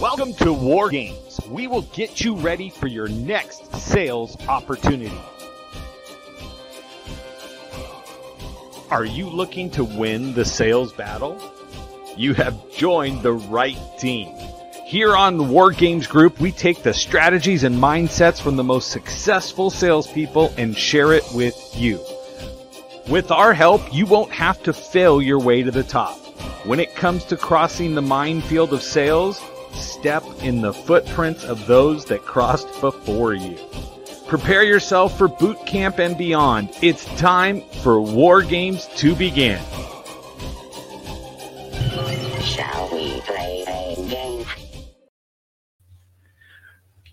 Welcome to War Games. We will get you ready for your next sales opportunity. Are you looking to win the sales battle? You have joined the right team. Here on the War Games Group, we take the strategies and mindsets from the most successful salespeople and share it with you. With our help, you won't have to fail your way to the top. When it comes to crossing the minefield of sales, step in the footprints of those that crossed before you. Prepare yourself for boot camp and beyond. It's time for War Games to begin. Shall we play a game?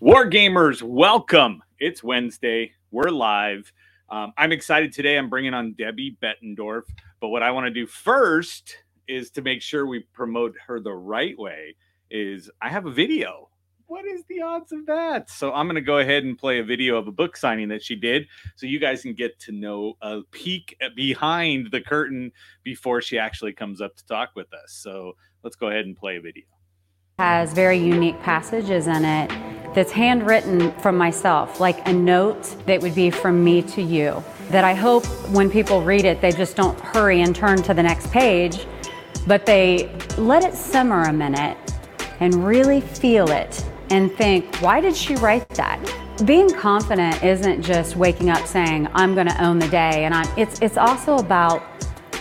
War Gamers, welcome. It's Wednesday. We're live. Um, I'm excited today. I'm bringing on Debbie Bettendorf. But what I want to do first is to make sure we promote her the right way. Is I have a video. What is the odds of that? So I'm going to go ahead and play a video of a book signing that she did, so you guys can get to know a peek behind the curtain before she actually comes up to talk with us. So let's go ahead and play a video. has very unique passages in it that's handwritten from myself, like a note that would be from me to you. That I hope when people read it, they just don't hurry and turn to the next page, but they let it simmer a minute and really feel it and think, why did she write that? Being confident isn't just waking up saying, I'm going to own the day. And I'm, it's, it's also about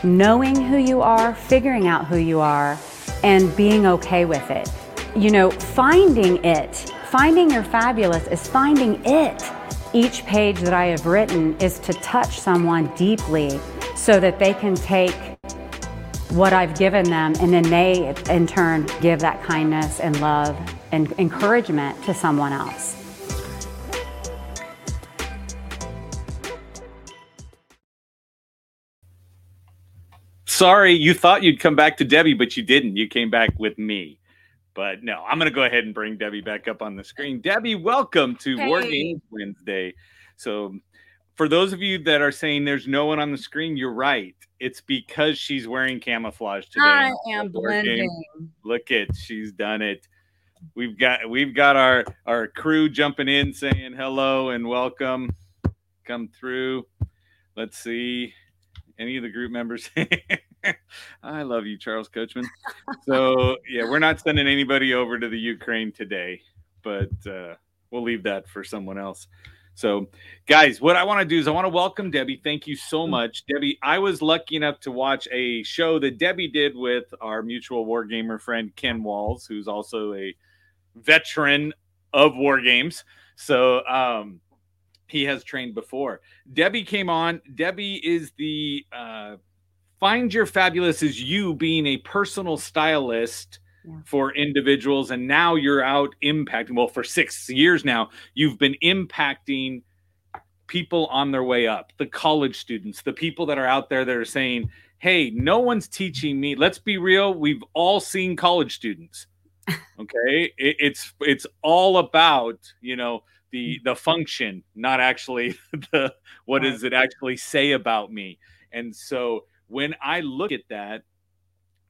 knowing who you are, figuring out who you are, and being okay with it. You know, finding it, finding your fabulous is finding it. Each page that I have written is to touch someone deeply so that they can take what I've given them and then they in turn give that kindness and love and encouragement to someone else. Sorry, you thought you'd come back to Debbie, but you didn't. You came back with me. But no, I'm going to go ahead and bring Debbie back up on the screen. Debbie, welcome to War Games Wednesday. So, for those of you that are saying there's no one on the screen, you're right. It's because she's wearing camouflage today. I am blending. Look at she's done it. We've got we've got our our crew jumping in saying hello and welcome. Come through. Let's see. Any of the group members? I love you, Charles Coachman. So yeah, we're not sending anybody over to the Ukraine today, but uh, we'll leave that for someone else. So, guys, what I want to do is I want to welcome Debbie. Thank you so much, Debbie. I was lucky enough to watch a show that Debbie did with our mutual war gamer friend Ken Walls, who's also a veteran of war games. So, um, he has trained before. Debbie came on. Debbie is the uh, Find Your Fabulous is you being a personal stylist Yeah. for individuals. And now you're out impacting, well, for six years now, you've been impacting people on their way up, the college students, the people that are out there that are saying, hey, no one's teaching me. Let's be real. We've all seen college students. Okay. It, it's it's all about, you know, the mm. the function, not actually the what does it actually say about me. And so when I look at that,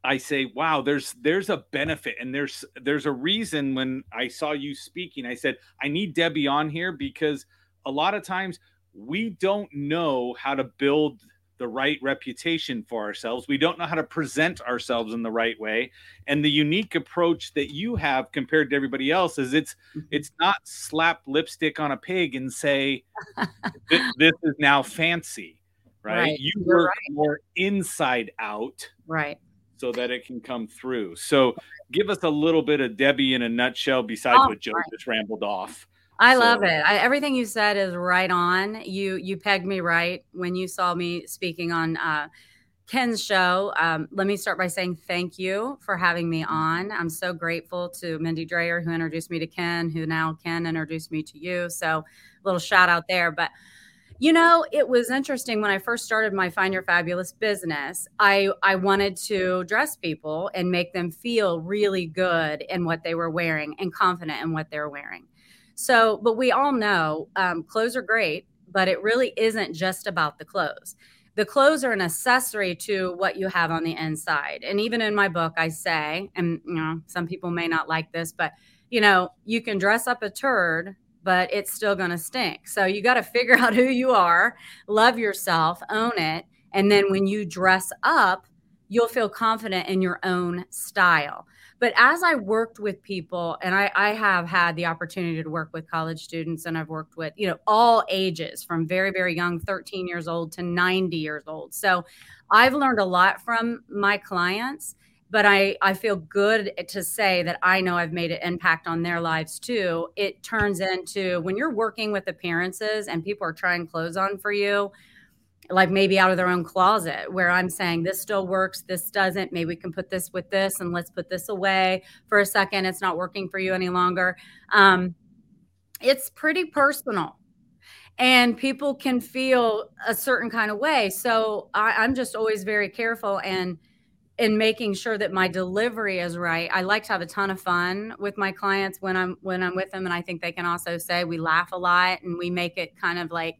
I say, wow, there's there's a benefit and there's there's a reason when I saw you speaking, I said, I need Debbie on here because a lot of times we don't know how to build the right reputation for ourselves. We don't know how to present ourselves in the right way. And the unique approach that you have compared to everybody else is it's mm-hmm. it's not slap lipstick on a pig and say "Th- this is now fancy, right? Right. You work more inside out Right. So that it can come through. So give us a little bit of Debbie in a nutshell besides Oh, what Joe right. just rambled off. I love it. I, everything you said is right on. You you pegged me right when you saw me speaking on uh, Ken's show. Um, let me start by saying thank you for having me on. I'm so grateful to Mindy Dreyer who introduced me to Ken, who now Ken introduced me to you. So little shout out there. But you know, it was interesting when I first started my Find Your Fabulous business. I I wanted to dress people and make them feel really good in what they were wearing and confident in what they're wearing. So, but we all know um, clothes are great, but it really isn't just about the clothes. the clothes are an accessory to what you have on the inside. And even in my book, I say, and you know, some people may not like this, but you know, you can dress up a turd, but it's still going to stink. So you got to figure out who you are, love yourself, own it. And then when you dress up, you'll feel confident in your own style. But as I worked with people, and I, I, have had the opportunity to work with college students, and I've worked with, you know, all ages from very, very young, 13 years old to 90 years old. So I've learned a lot from my clients, but I, I feel good to say that I know I've made an impact on their lives too. It turns into when you're working with appearances and people are trying clothes on for you, like maybe out of their own closet where I'm saying this still works, this doesn't. Maybe we can put this with this and let's put this away for a second. It's not working for you any longer. Um, it's pretty personal and people can feel a certain kind of way. So I, I'm just always very careful and in making sure that my delivery is right. I like to have a ton of fun with my clients when I'm when I'm with them and I think they can also say we laugh a lot and we make it kind of like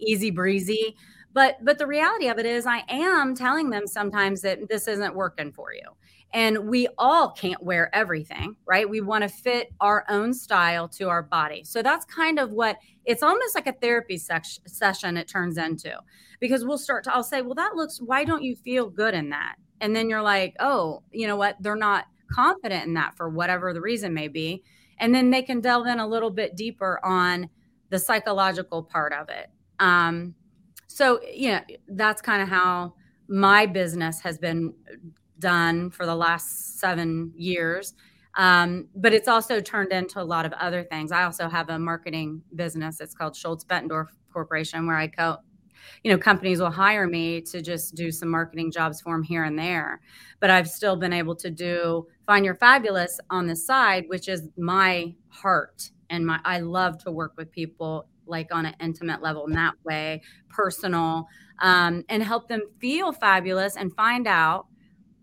easy breezy. But but the reality of it is i am telling them sometimes that this isn't working for you. And we all can't wear everything right? We want to fit our own style to our body. So that's kind of what it's almost like a therapy sex- session it turns into. Because we'll start to i'll say well that looks why don't you feel good in that and then you're like oh you know what? They're not confident in that for whatever the reason may be. And then they can delve in a little bit deeper on the psychological part of it. Um, so you know that's kind of how my business has been done for the last seven years. Um, but it's also turned into a lot of other things. I also have a marketing business. It's called schultz bettendorf corporation where i co you know companies will hire me to just do some marketing jobs for them here and there but i've still been able to do find your fabulous on the side which is my heart and my i love to work with people like on an intimate level in that way, personal, um, and help them feel fabulous and find out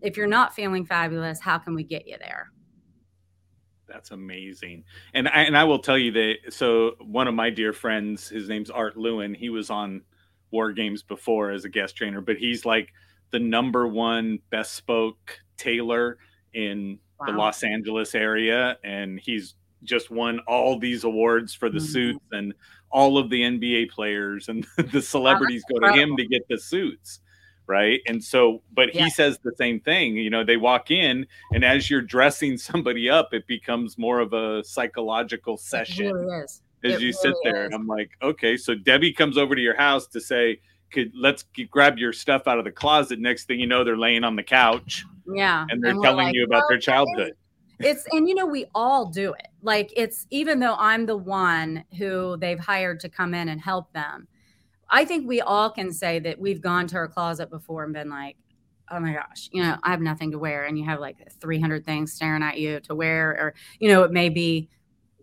if you're not feeling fabulous, how can we get you there? That's amazing. And I, and I will tell you that. So one of my dear friends, his name's Art Lewin. He was on War Games before as a guest trainer, but he's like the number one bespoke tailor in wow. the Los Angeles area, and he's just won all these awards for the mm-hmm. suits and all of the NBA players and the celebrities go to him to get the suits right and so but yeah. he says the same thing you know they walk in and as you're dressing somebody up it becomes more of a psychological session really as it you really sit there is. and i'm like okay so debbie comes over to your house to say could let's get, grab your stuff out of the closet next thing you know they're laying on the couch yeah and they're and telling like, you about their childhood. it's and you know we all do it. Like it's even though i'm the one who they've hired to come in and help them i think we all can say that we've gone to our closet before and been like oh my gosh you know i have nothing to wear and you have like 300 things staring at you to wear or you know it may be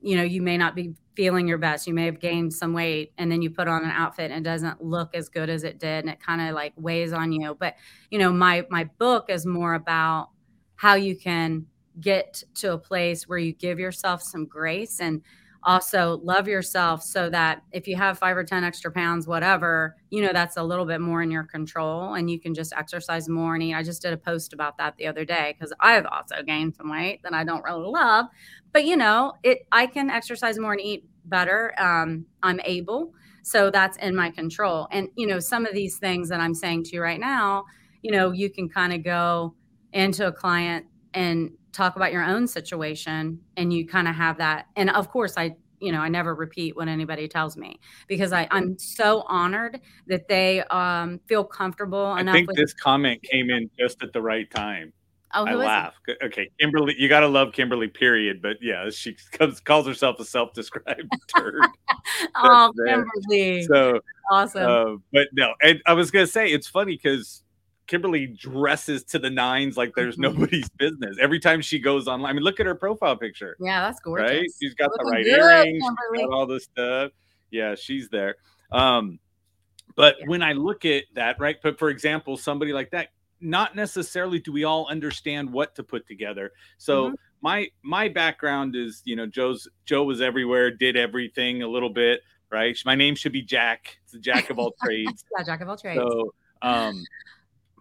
you know you may not be feeling your best. You may have gained some weight and then you put on an outfit and it doesn't look as good as it did and it kind of like weighs on you. But you know my my book is more about how you can get to a place where you give yourself some grace and also love yourself so that if you have five or 10 extra pounds, whatever, you know, that's a little bit more in your control and you can just exercise more and eat. I just did a post about that the other day because I've also gained some weight that I don't really love. But, you know, it, I can exercise more and eat better. Um, I'm able. So that's in my control. And, you know, some of these things that I'm saying to you right now, you know, you can kind of go into a client and talk about your own situation and you kind of have that and of course i you know i never repeat what anybody tells me because I, i'm so honored that they um, feel comfortable i think this comment came in just at the right time Oh, I laugh. It? Okay, Kimberly, you gotta love Kimberly. Period. But yeah, she comes, calls herself a self-described turd. oh, Kimberly. So awesome. Uh, but no, and I was gonna say it's funny because Kimberly dresses to the nines like there's mm-hmm. nobody's business. Every time she goes online, I mean, look at her profile picture. Yeah, that's gorgeous. Right? She's got Looking the right good, earrings, all this stuff. Yeah, she's there. Um, but yeah. when I look at that, right? But for example, somebody like that, not necessarily do we all understand what to put together. So mm-hmm. my my background is, you know, Joe's Joe was everywhere, did everything a little bit, right? My name should be Jack. It's the Jack of all trades. yeah, Jack of all trades. So Um,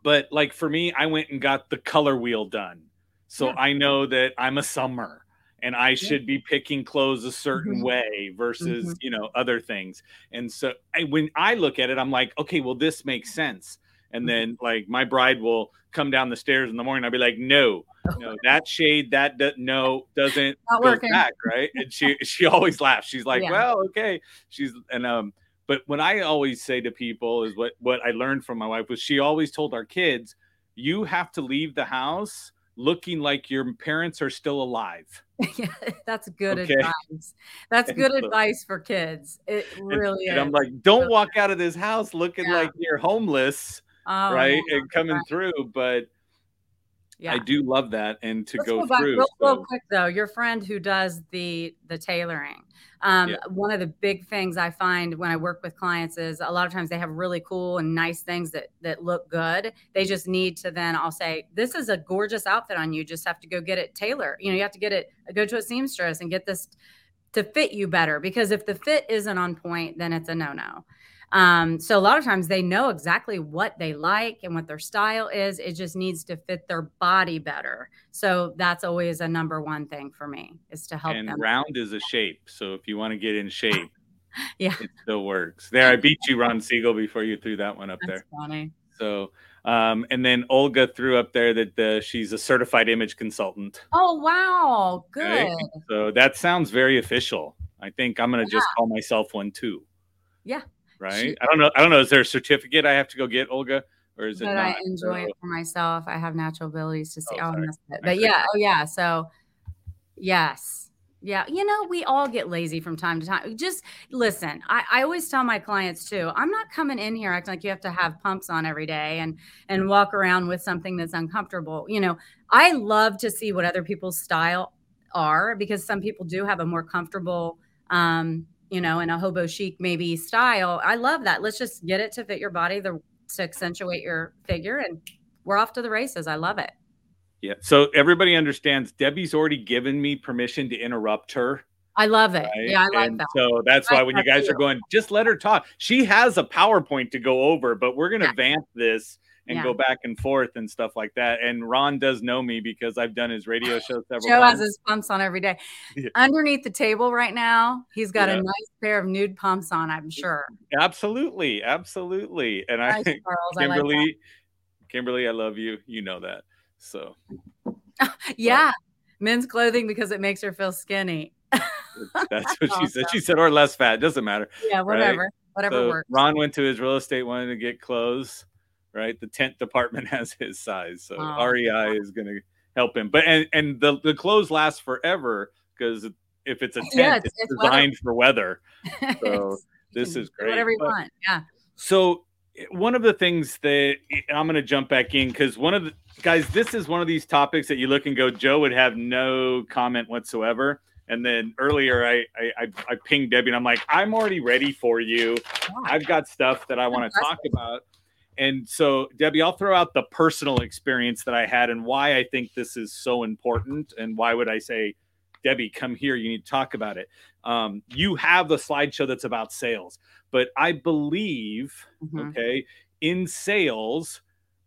but like for me, I went and got the color wheel done. So Yeah. I know that I'm a summer and I should be picking clothes a certain Mhm. way versus, Mhm. you know, other things. And so I, when I look at it, I'm like, okay, well, this makes sense. And Mhm. then like my bride will come down the stairs in the morning. I'll be like, no, no, that shade, that do- no doesn't Not working. back, right? And she she always laughs. She's like, Yeah. well, okay. She's and um, but what I always say to people is what what I learned from my wife was she always told our kids, you have to leave the house looking like your parents are still alive. Yeah, that's good Okay. advice. That's And good advice for kids. It And, really and is. I'm like, don't walk out of this house looking Yeah. like you're homeless, Oh, right? And coming right. through. But Yeah. I do love that and to Let's go, go through. real, real quick though. Your friend who does the the tailoring. Um, Yeah. One of the big things I find when I work with clients is a lot of times they have really cool and nice things that that look good. They just need to then I'll say, "This is a gorgeous outfit on you. Just have to go get it tailored. You know, you have to get it go to a seamstress and get this to fit you better because if the fit isn't on point, then it's a no no. Um, so a lot of times they know exactly what they like and what their style is. It just needs to fit their body better. So that's always a number one thing for me is to help and them. round is a shape. So if you want to get in shape, Yeah. it still works. There, I beat you, Ron Siegel, before you threw that one up That's there. funny. So, um, and then Olga threw up there that the, she's a certified image consultant. Oh wow, good. Okay. So that sounds very official. I think I'm gonna just call myself one too. Yeah. Right. She- I don't know. I don't know. Is there a certificate I have to go get, Olga, or is it But not? I enjoy So- it for myself. I have natural abilities to see. Oh, Oh, I sorry. it. I But see. yeah, oh yeah. So yes. Yeah, you know, we all get lazy from time to time. Just listen, I, I always tell my clients too, I'm not coming in here acting like you have to have pumps on every day and and walk around with something that's uncomfortable. You know, I love to see what other people's style are because some people do have a more comfortable um, you know, in a hobo chic maybe style. I love that. Let's just get it to fit your body, the to accentuate your figure and we're off to the races. I love it. Yeah. So everybody understands. Debbie's already given me permission to interrupt her. I love it. Right? Yeah, I like and that. So that's I why when you guys too. are going, just let her talk. She has a PowerPoint to go over, but we're gonna Yeah. vamp this and Yeah. go back and forth and stuff like that. And Ron does know me because I've done his radio show several Joe has times. his pumps on every day. Yeah. Underneath the table right now, he's got Yeah. a nice pair of nude pumps on, I'm sure. Absolutely, absolutely. And I, Nice, Charles. I like Kimberly. Kimberly, I love you. You know that. So Yeah. Men's clothing because it makes her feel skinny. that's what she said. She said, or less fat. Doesn't matter. Yeah, whatever. Whatever So works. Ron went to his real estate wanting to get clothes. Right, the tent department has his size, so Oh, REI is going to help him. But and and the the clothes last forever because if it's a tent, Yeah, it's, it's- it's weather- designed for weather. So this is great. Whatever you But- want. Yeah. So eh, one of the things that I'm going to jump back in because one of the guys, this is one of these topics that you look and go, Joe would have no comment whatsoever. And then earlier, I I, I, I pinged Debbie and I'm like, I'm already ready for you. I've got stuff that I want to talk about. And so, Debbie, I'll throw out the personal experience that I had and why I think this is so important. And why would I say, Debbie, come here? You need to talk about it. Um, you have the slideshow that's about sales, but I believe Mhm. okay in sales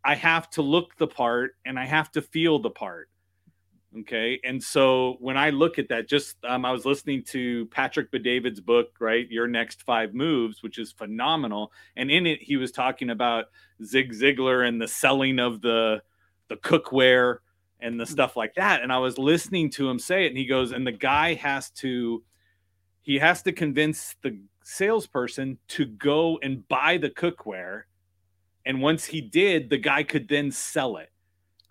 i have to look the part and i have to feel the part okay and so when i look at that just um, i was listening to patrick Bet-David's book right your next five moves which is phenomenal and in it he was talking about zig ziglar and the selling of the the cookware and the stuff like that and i was listening to him say it and he goes and the guy has to he has to convince the salesperson to go and buy the cookware and once he did the guy could then sell it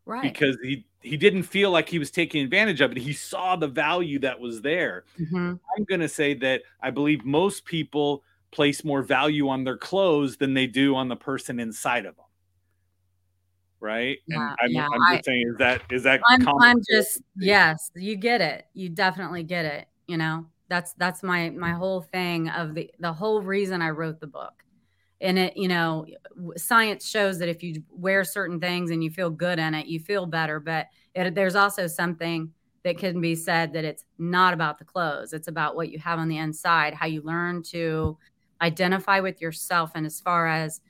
Right. because he he didn't feel like he was taking advantage of it he saw the value that was there Mhm. i'm going to say that i believe most people place more value on their clothes than they do on the person inside of them right Yeah, and i'm, yeah, I'm I- just saying is that is that I'm, I'm just yes, you get it. You definitely get it. You know, that's that's my my whole thing of the the whole reason I wrote the book. And it, you know, science shows that if you wear certain things and you feel good in it, you feel better. But it, there's also something that can be said that it's not about the clothes. It's about what you have on the inside, how you learn to identify with yourself, and as far as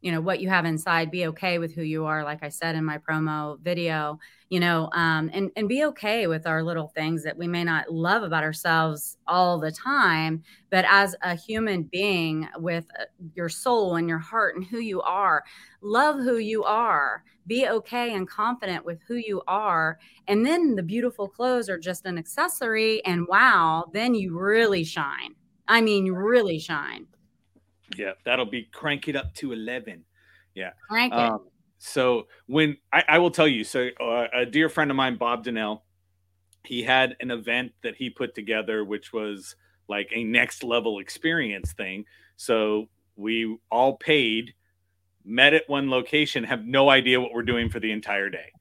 you know what you have inside be okay with who you are like i said in my promo video you know um, and and be okay with our little things that we may not love about ourselves all the time but as a human being with uh, your soul and your heart and who you are love who you are be okay and confident with who you are and then the beautiful clothes are just an accessory and wow then you really shine i mean really shine yeah, that'll be crank it up to 11. Yeah. Crank it. Um, so when I, I will tell you, so uh, a dear friend of mine, Bob Donnell, he had an event that he put together, which was like a next level experience thing. So we all paid, met at one location, have no idea what we're doing for the entire day.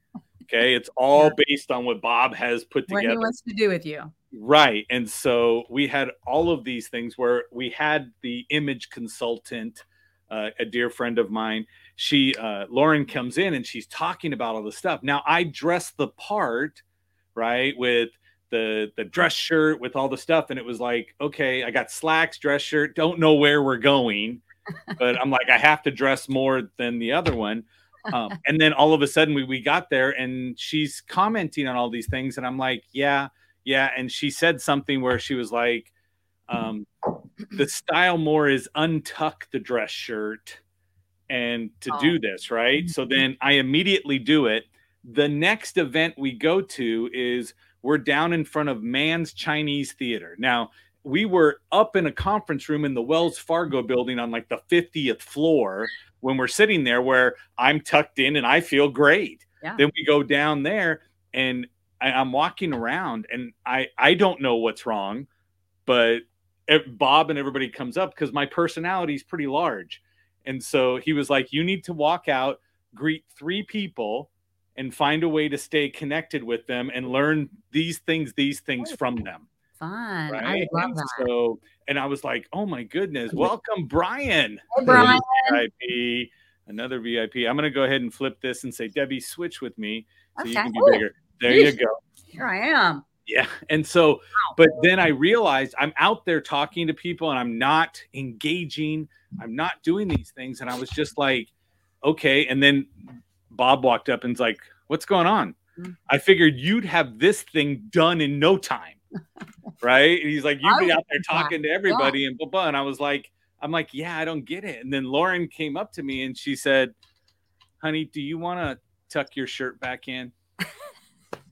Okay. It's all based on what Bob has put together. what he wants to do with you. Right. And so we had all of these things where we had the image consultant, uh, a dear friend of mine. She, uh, Lauren comes in and she's talking about all the stuff. Now I dress the part, right, with the the dress shirt with all the stuff, and it was like, okay, I got slacks, dress shirt, don't know where we're going, but I'm like, I have to dress more than the other one. Um, and then all of a sudden we, we got there and she's commenting on all these things, and I'm like, yeah, yeah. And she said something where she was like, um, the style more is untuck the dress shirt and to Oh. do this, right? So mm-hmm. then I immediately do it. The next event we go to is we're down in front of Mann's Chinese Theater. Now, we were up in a conference room in the Wells Fargo building on like the 50th floor when we're sitting there where I'm tucked in and I feel great. Yeah. Then we go down there and I, I'm walking around and I I don't know what's wrong, but Bob and everybody comes up because my personality is pretty large. And so he was like, You need to walk out, greet three people, and find a way to stay connected with them and learn these things, these things from them. Fun. I Right. would love And that. so, and I was like, Oh my goodness, welcome, Brian. Hey, Brian. VIP, another VIP. I'm going to go ahead and flip this and say, Debbie, switch with me so you can be bigger. There you go. Here I am. Yeah. And so, but then I realized I'm out there talking to people and I'm not engaging. I'm not doing these things. And I was just like, okay. And then Bob walked up and's like, what's going on? Mhm. I figured you'd have this thing done in no time. right. And he's like, you'd be out there talking to everybody and blah, blah. And I was like, I'm like, yeah, I don't get it. And then Lauren came up to me and she said, honey, do you want to tuck your shirt back in?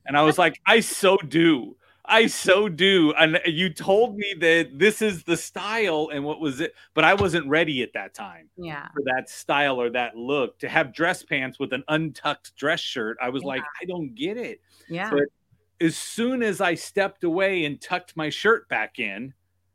And I was like, I so do. I so do. And you told me that this is the style and what was it, but I wasn't ready at that time Yeah. for that style or that look. To have dress pants with an untucked dress shirt, I was Yeah. like, I don't get it. Yeah. But as soon as I stepped away and tucked my shirt back in,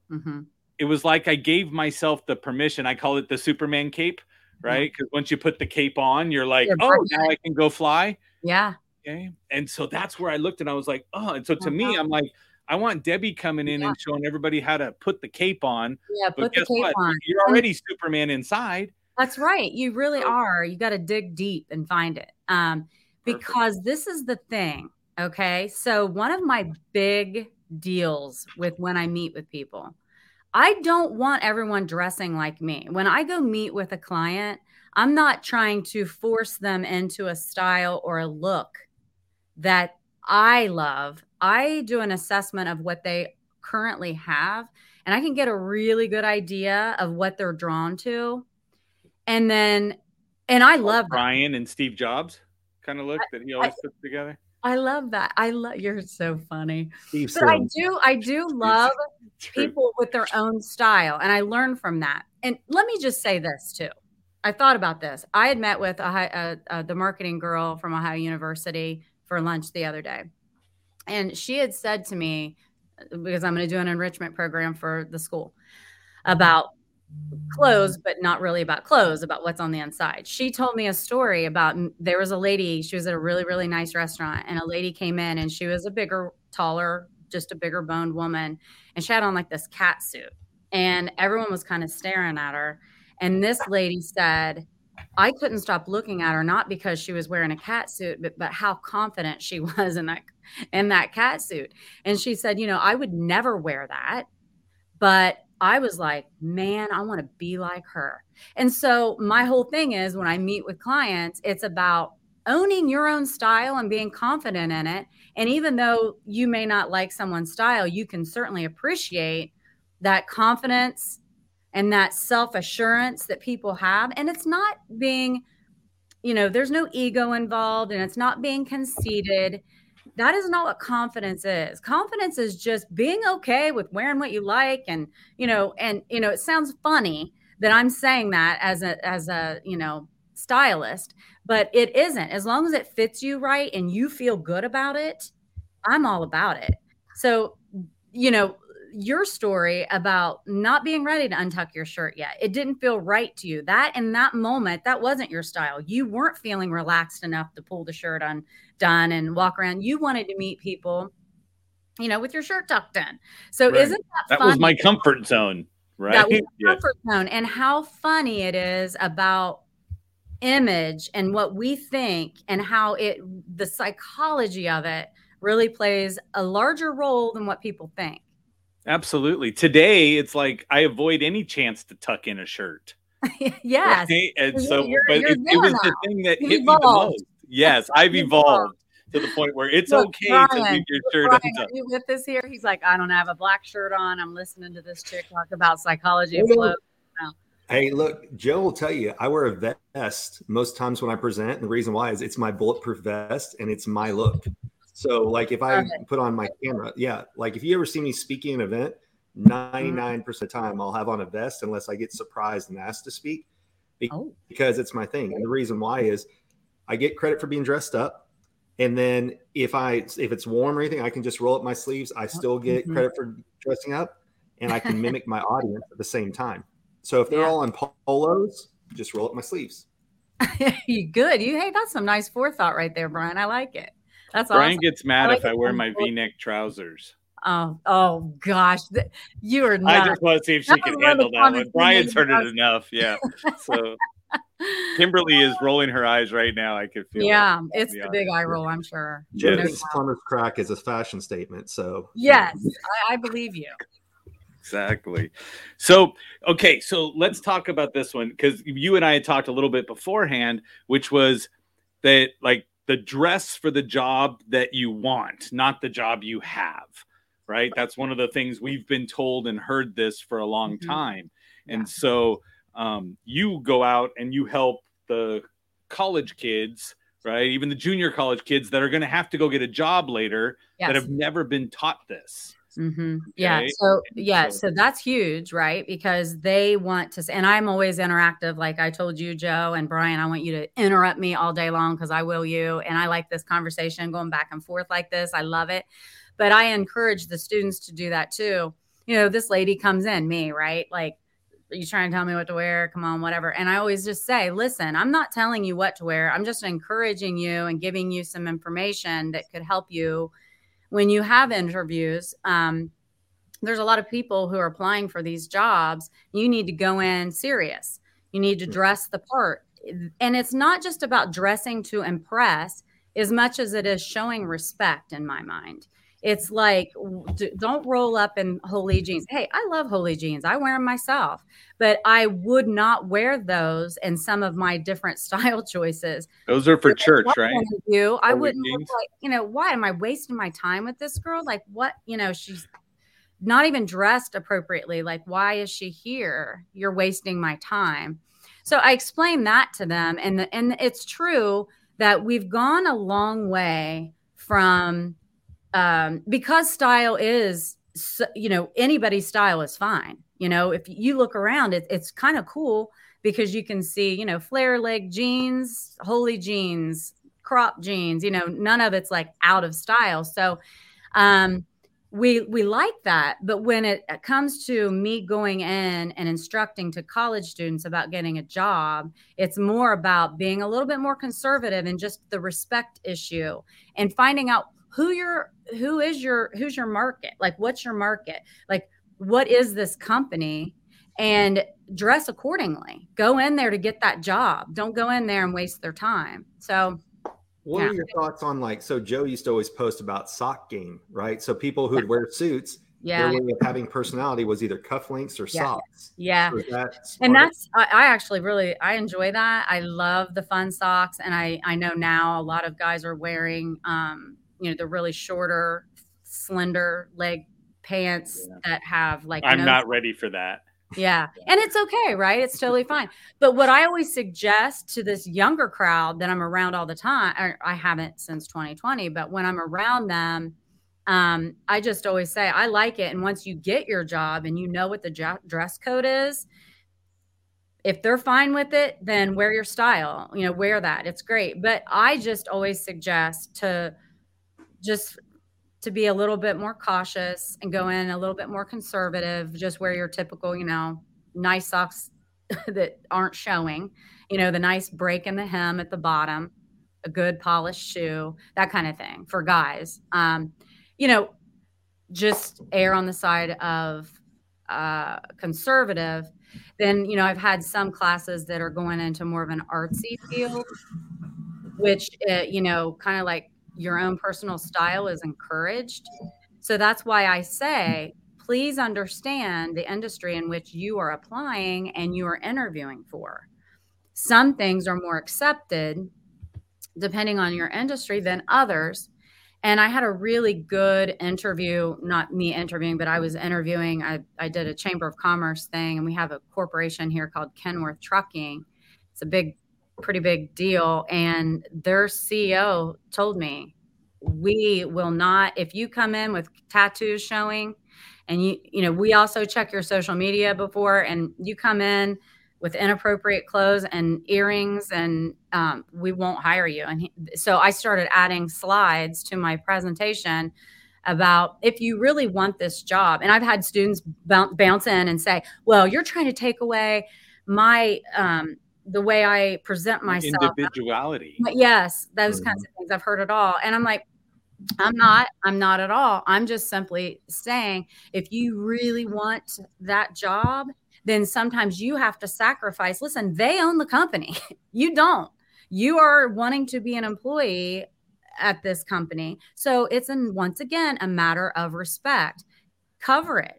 hmm it was like I gave myself the permission. I call it the Superman cape, right? Because once you put the cape on, you're like, You're oh, now I can go fly. Yeah. Okay. And so that's where I looked and I was like, oh, and so to me, Uh-huh. I'm like, I want Debbie coming in Yeah. and showing everybody how to put the cape on. Yeah. But Put the cape what? on. You're already Superman inside. That's right. You really are. You got to dig deep and find it. Um, Perfect. because this is the thing. Okay. So, one of my big deals with when I meet with people, I don't want everyone dressing like me. When I go meet with a client, I'm not trying to force them into a style or a look that I love. I do an assessment of what they currently have, and I can get a really good idea of what they're drawn to. And then, and I love that. Brian and Steve Jobs kind of look that he always puts together. I love that. I love you're so funny. Steve But I do I do love people with their own style and I learn from that. And let me just say this too. I thought about this. I had met with a, hi- uh uh the marketing girl from Ohio University for lunch the other day. And she had said to me because I'm going to do an enrichment program for the school about clothes but not really about clothes about what's on the inside. She told me a story about there was a lady she was at a really really nice restaurant and a lady came in and she was a bigger taller just a bigger boned woman and she had on like this cat suit. And everyone was kind of staring at her. And this lady said i couldn't stop looking at her not because she was wearing a cat suit but, but how confident she was in that in that cat suit and she said you know i would never wear that but I was like, man, I want to be like her. And so my whole thing is when I meet with clients, it's about owning your own style and being confident in it. And even though you may not like someone's style, you can certainly appreciate that confidence and that self assurance that people have. And it's not being, you know, there's no ego involved and it's not being conceited. That is not what confidence is. Confidence is just being okay with wearing what you like and, you know, and, you know, it sounds funny that I'm saying that as a, as a, you know, stylist, but it isn't. As long as it fits you right and you feel good about it, I'm all about it. So, you know, your story about not being ready to untuck your shirt yet. It didn't feel right to you. That in that moment, that wasn't your style. You weren't feeling relaxed enough to pull the shirt undone and walk around. You wanted to meet people, you know, with your shirt tucked in. So right. isn't that That was my comfort zone, right? That was yeah. comfort zone. And how funny it is about image and what we think and how it the psychology of it really plays a larger role than what people think. Absolutely. Today, it's like I avoid any chance to tuck in a shirt. yes. Right? And so, you're, but you're it, it, was the thing that hit evolved. me the most. Yes, I've evolved to the point where it's Look, okay Brian, to leave your shirt Brian, Are you with us here? He's like, I don't have a black shirt on. I'm listening to this chick talk about psychology of. Hey, look, Joe will tell you I wear a vest most times when I present. And the reason why is it's my bulletproof vest and it's my look. So, like, if I put on my camera, yeah, like if you ever see me speaking an event, 99% mm-hmm. of the time I'll have on a vest unless I get surprised and asked to speak oh. because it's my thing. And the reason why is I get credit for being dressed up. And then if I if it's warm or anything, I can just roll up my sleeves. I still get mm-hmm. credit for dressing up and I can mimic my audience at the same time. So if they're yeah. all in polos, just roll up my sleeves. you good. You hey, that's some nice forethought right there, Brian. I like it. That's Brian awesome. gets mad I like if I wear my V-neck trousers. Oh, oh gosh, you are. Not. I just want to see if she can handle that one. Brian's heard it enough. Yeah. So Kimberly is rolling her eyes right now. I could feel. Yeah, it, it's the big eye roll. I'm sure. Jim yes. Plumber's crack is a fashion statement. So yes, I, I believe you. Exactly. So, okay, so let's talk about this one because you and I had talked a little bit beforehand, which was that like the dress for the job that you want, not the job you have. Right. That's one of the things we've been told and heard this for a long mm-hmm. time. And yeah. so um, you go out and you help the college kids, right? Even the junior college kids that are going to have to go get a job later yes. that have never been taught this. Mm-hmm. Okay. Yeah. So yeah. So, so that's huge, right? Because they want to, and I'm always interactive. Like I told you, Joe and Brian, I want you to interrupt me all day long because I will you. And I like this conversation going back and forth like this. I love it. But I encourage the students to do that too. You know, this lady comes in, me, right? Like, are you trying to tell me what to wear? Come on, whatever. And I always just say, listen, I'm not telling you what to wear. I'm just encouraging you and giving you some information that could help you when you have interviews, um, there's a lot of people who are applying for these jobs. You need to go in serious. You need to hmm. dress the part. And it's not just about dressing to impress as much as it is showing respect in my mind. It's like, don't roll up in holy jeans. Hey, I love holy jeans. I wear them myself, but I would not wear those in some of my different style choices. Those are for church, right? You, I wouldn't look like, you know, why am I wasting my time with this girl? Like, what, you know, she's not even dressed appropriately. Like, why is she here? You're wasting my time. So I explained that to them, and the, and it's true that we've gone a long way from um, because style is you know anybody's style is fine. You know if you look around it, it's kind of cool because you can see you know flare leg jeans holy jeans crop jeans you know none of it's like out of style. So um we we like that. But when it comes to me going in and instructing to college students about getting a job it's more about being a little bit more conservative and just the respect issue and finding out who your who is your who's your market like what's your market like what is this company and dress accordingly go in there to get that job don't go in there and waste their time so what yeah. are your thoughts on like so joe used to always post about sock game right so people who'd wear suits Yeah. Their way of having personality was either cufflinks or Yeah. socks. Yeah. That and that's I, I actually really i enjoy that i love the fun socks and i i know now a lot of guys are wearing um you know the really shorter slender leg pants that have like I'm no- not ready for that. yeah and it's okay right? It's totally fine. But what i always suggest to this younger crowd that i'm around all the time or i haven't since 2020 but when i'm around them um, i just always say i like it. And once you get your job and you know what the jo- dress code is if they're fine with it then wear your style you know wear that. It's great. But i just always suggest to just to be a little bit more cautious and go in a little bit more conservative just wear your typical you know nice socks that aren't showing you know the nice break in the hem at the bottom a good polished shoe that kind of thing for guys. Um you know just err on the side of uh conservative. Then you know i've had some classes that are going into more of an artsy field which uh, you know kind of like your own personal style is encouraged so that's why i say please understand the industry in which you are applying and you are interviewing for some things are more accepted depending on your industry than others and I had a really good interview, not me interviewing, but I was interviewing. I, I did a Chamber of Commerce thing, and we have a corporation here called Kenworth Trucking. It's a big, pretty big deal. And their CEO told me, we will not, if you come in with tattoos showing, and you, you know, we also check your social media before, and you come in with inappropriate clothes and earrings and um, we won't hire you and he, so i started adding slides to my presentation about if you really want this job and i've had students bounce, bounce in and say well you're trying to take away my um, the way i present myself. Individuality. but yes those mm-hmm. kinds of things i've heard it all. And i'm like i'm not i'm not at all. I'm just simply saying if you really want that job then sometimes you have to sacrifice. Listen they own the company. You don't. You are wanting to be an employee at this company. So it's an once again a matter of respect. Cover it.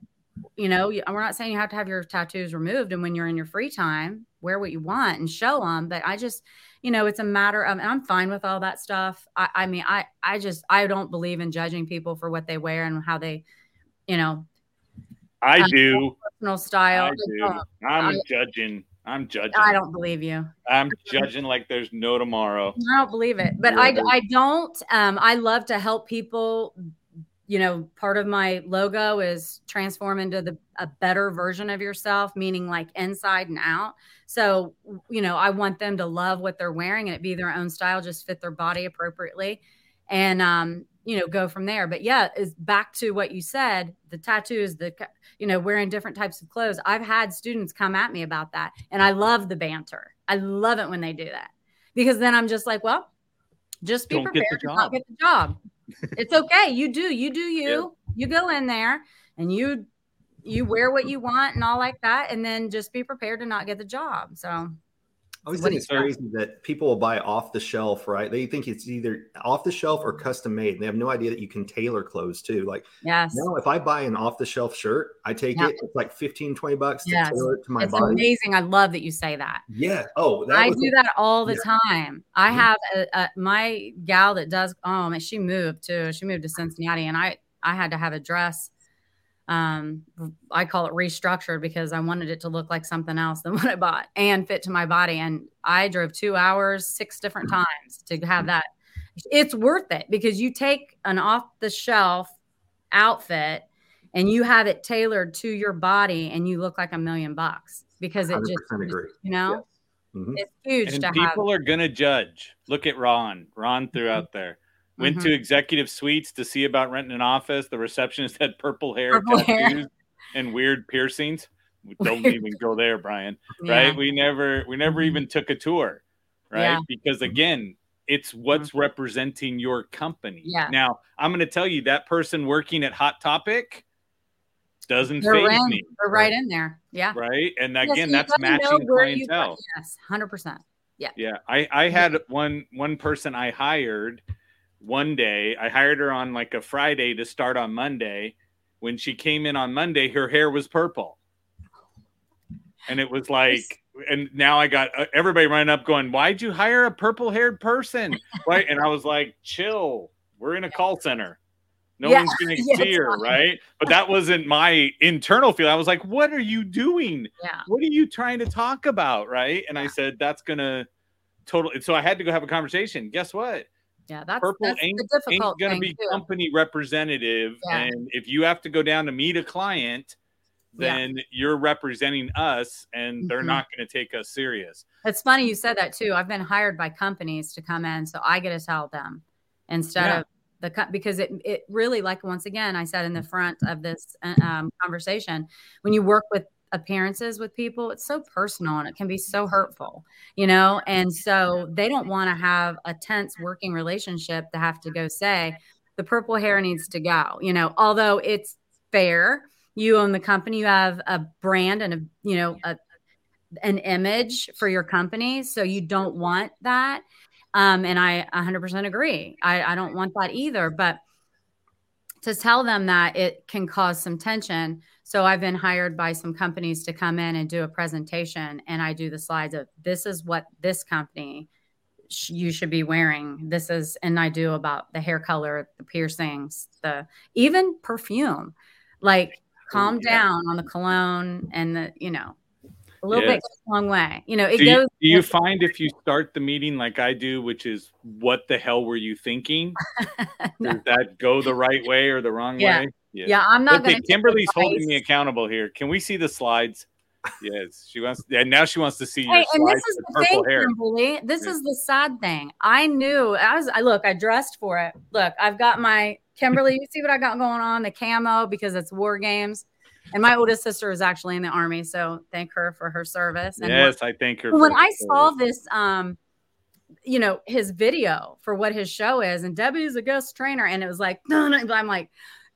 You know we're not saying you have to have your tattoos removed and when you're in your free time wear what you want and show them but i just you know it's a matter of and i'm fine with all that stuff i, I mean i i just i don't believe in judging people for what they wear and how they you know I Uh, do. personal style I do. I'm I- judging. I'm judging. I don't believe you I'm judging like there's no tomorrow. I don't believe it, but I, I don't. Um, I love to help people. You know, part of my logo is transform into the a better version of yourself, meaning like inside and out. So, you know, I want them to love what they're wearing and it be their own style, just fit their body appropriately, and um, you know, go from there. But yeah, is back to what you said: the tattoos, the you know, wearing different types of clothes. I've had students come at me about that, and I love the banter. I love it when they do that because then I'm just like, well, just be Don't get prepared to not get the job. It's okay. You do, you do you. You go in there and you you wear what you want and all like that, and then just be prepared to not get the job. So I always think it's crazy that people will buy off the shelf, right? They think it's either off the shelf or custom made. And they have no idea that you can tailor clothes too. Like yes, now, if I buy an off the shelf shirt, I take Yeah. it, it's like 15, 20 bucks to tailor it to my it's body. amazing. I love that you say that. Yeah. Oh, that I do that all the Yeah. time. I Mhm. have a, a, my gal that does. Oh, man, she moved to, She moved to Cincinnati, and I I had to have a dress. Um, I call it restructured because I wanted it to look like something else than what I bought and fit to my body. And I drove two hours, six different times to have that. It's worth it because you take an off the shelf outfit and you have it tailored to your body, and you look like a million bucks because it just agree. you know Mhm. it's huge And to have people are gonna judge. Look at Ron. Ron threw out there. Went Mhm. to mm-hmm. executive suites to see about renting an office. The receptionist had purple hair, Purple hair. tattoos, and weird piercings. We Don't even go there, Brian. Yeah. Right? We never we never mm-hmm. even took a tour. Right? Yeah. Because mm-hmm. again, it's what's representing your company. Yeah. Now, I'm gonna tell you that person working at Hot Topic doesn't They're, phase in, me. they're right in there. Yeah. Right. And Yeah, again, you that's gotta know matching where you- clientele. Yes, hundred percent. Yeah. Yeah, I I had one one person I hired one day. I hired her on like a Friday to start on Monday, when she came in on Monday, her hair was purple. And it was like, and now I got uh, everybody running up going, Why'd you hire a purple haired person? Right. And I was like, Chill, we're in a call center. No Yeah. one's going to Yeah, see her, right? But that wasn't my internal feeling. I was like, What are you doing? Yeah. What are you trying to talk about? Right. And I said, That's going to totally. So I had to go have a conversation. Guess what? Yeah. That's, Purple that's ain't, the ain't going to thing be too. company representative. Yeah. And if you have to go down to meet a client, Yeah. then you're representing us and they're Mhm. not going to take us serious. It's funny you said that too. I've been hired by companies to come in, so I get to tell them instead Yeah. of the co- because it it really like once again I said in the front of this uh, um, conversation when you work with appearances with people it's so personal and it can be so hurtful you know and so they don't want to have a tense working relationship to have to go say the purple hair needs to go you know although it's fair you own the company you have a brand and a you know a an image for your company. So you don't want that. Um, and I 100% agree. I, I don't want that either. But to tell them that it can cause some tension. So I've been hired by some companies to come in and do a presentation, and I do the slides of this is what this company sh- you should be wearing. This is, and I do about the hair color, the piercings, the even perfume. Like, calm yeah. down on the cologne and the, you know, a little Yes. bit a long way. You know, it do, you, goes. do you find if you start the meeting like I do, which is what the hell were you thinking? No. Does that go the right way or the wrong Yeah. way? Yeah, I'm not Okay, going to. Kimberly's holding me accountable here. Can we see the slides? Yes, she wants. And now she wants to see your Hey, and this is the thing, hair. Kimberly. This Yeah. is the sad thing. I knew. I was. I look. I dressed for it. Look, I've got my Kimberly. You see what I got going on? The camo because it's war games, and my oldest sister is actually in the army, so thank her for her service. And Yes, I thank her. when I saw this, um, you know, his video for what his show is, and Debbie's a guest trainer, and it was like, no, no, I'm like,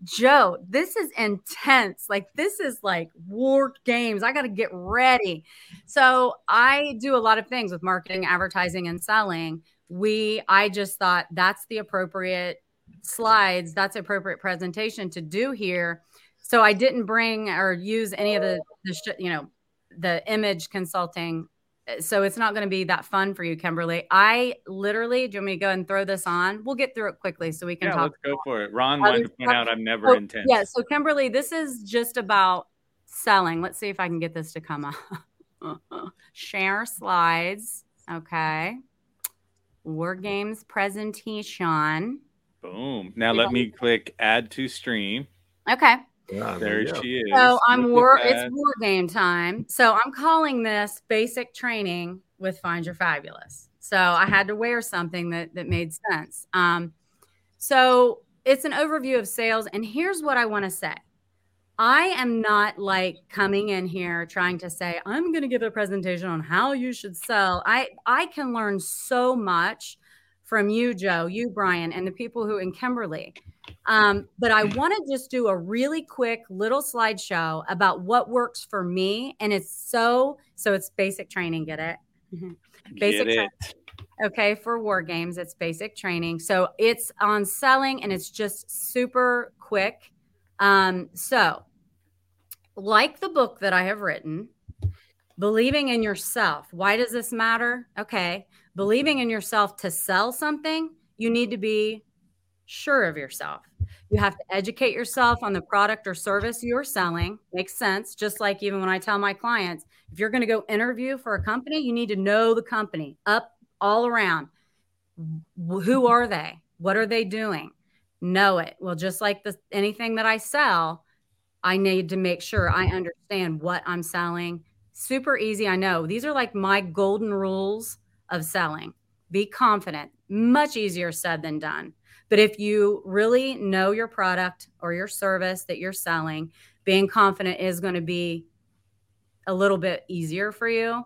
Joe, this is intense. Like, this is like war games. I got to get ready. So I do a lot of things with marketing, advertising, and selling. We, I just thought that's the appropriate slides, that's appropriate presentation to do here. So I didn't bring or use any of the, the you know, the image consulting. Eh, so it's not going to be that fun for you, Kimberly. I literally, do you want me to go and throw this on? We'll get through it quickly so we can Yeah, talk. let's go for it. Ron wanted to point out I'm never Oh, intense. Yeah. So, Kimberly, this is just about selling. Let's see if I can get this to come up. Share slides. Okay. War games presentation. Boom. Now let me click add to stream. Okay. Yeah, There you go. she is. So I'm Look war. It's war game time. So I'm calling this basic training with Find Your Fabulous. So I had to wear something that that made sense. Um, so it's an overview of sales, and here's what I want to say. I am not like coming in here trying to say I'm going to give a presentation on how you should sell. I I can learn so much from you, Joe, you, Brian, and the people who in Kimberly. Um, but I want to just do a really quick little slideshow about what works for me, and it's so so it's basic training. Get it? basic Get tra- it. Okay, for war games, it's basic training. So it's on selling and it's just super quick. Um, so, like the book that I have written, believing in yourself. Why does this matter? Okay, believing in yourself to sell something, you need to be sure of yourself. You have to educate yourself on the product or service you're selling. Makes sense. Just like even when I tell my clients, if you're going to go interview for a company, you need to know the company up all around. Who are they? What are they doing? Know it. Well, just like the, anything that I sell, I need to make sure I understand what I'm selling. Super easy. I know these are like my golden rules of selling. Be confident. Much easier said than done. But if you really know your product or your service that you're selling, being confident is going to be a little bit easier for you.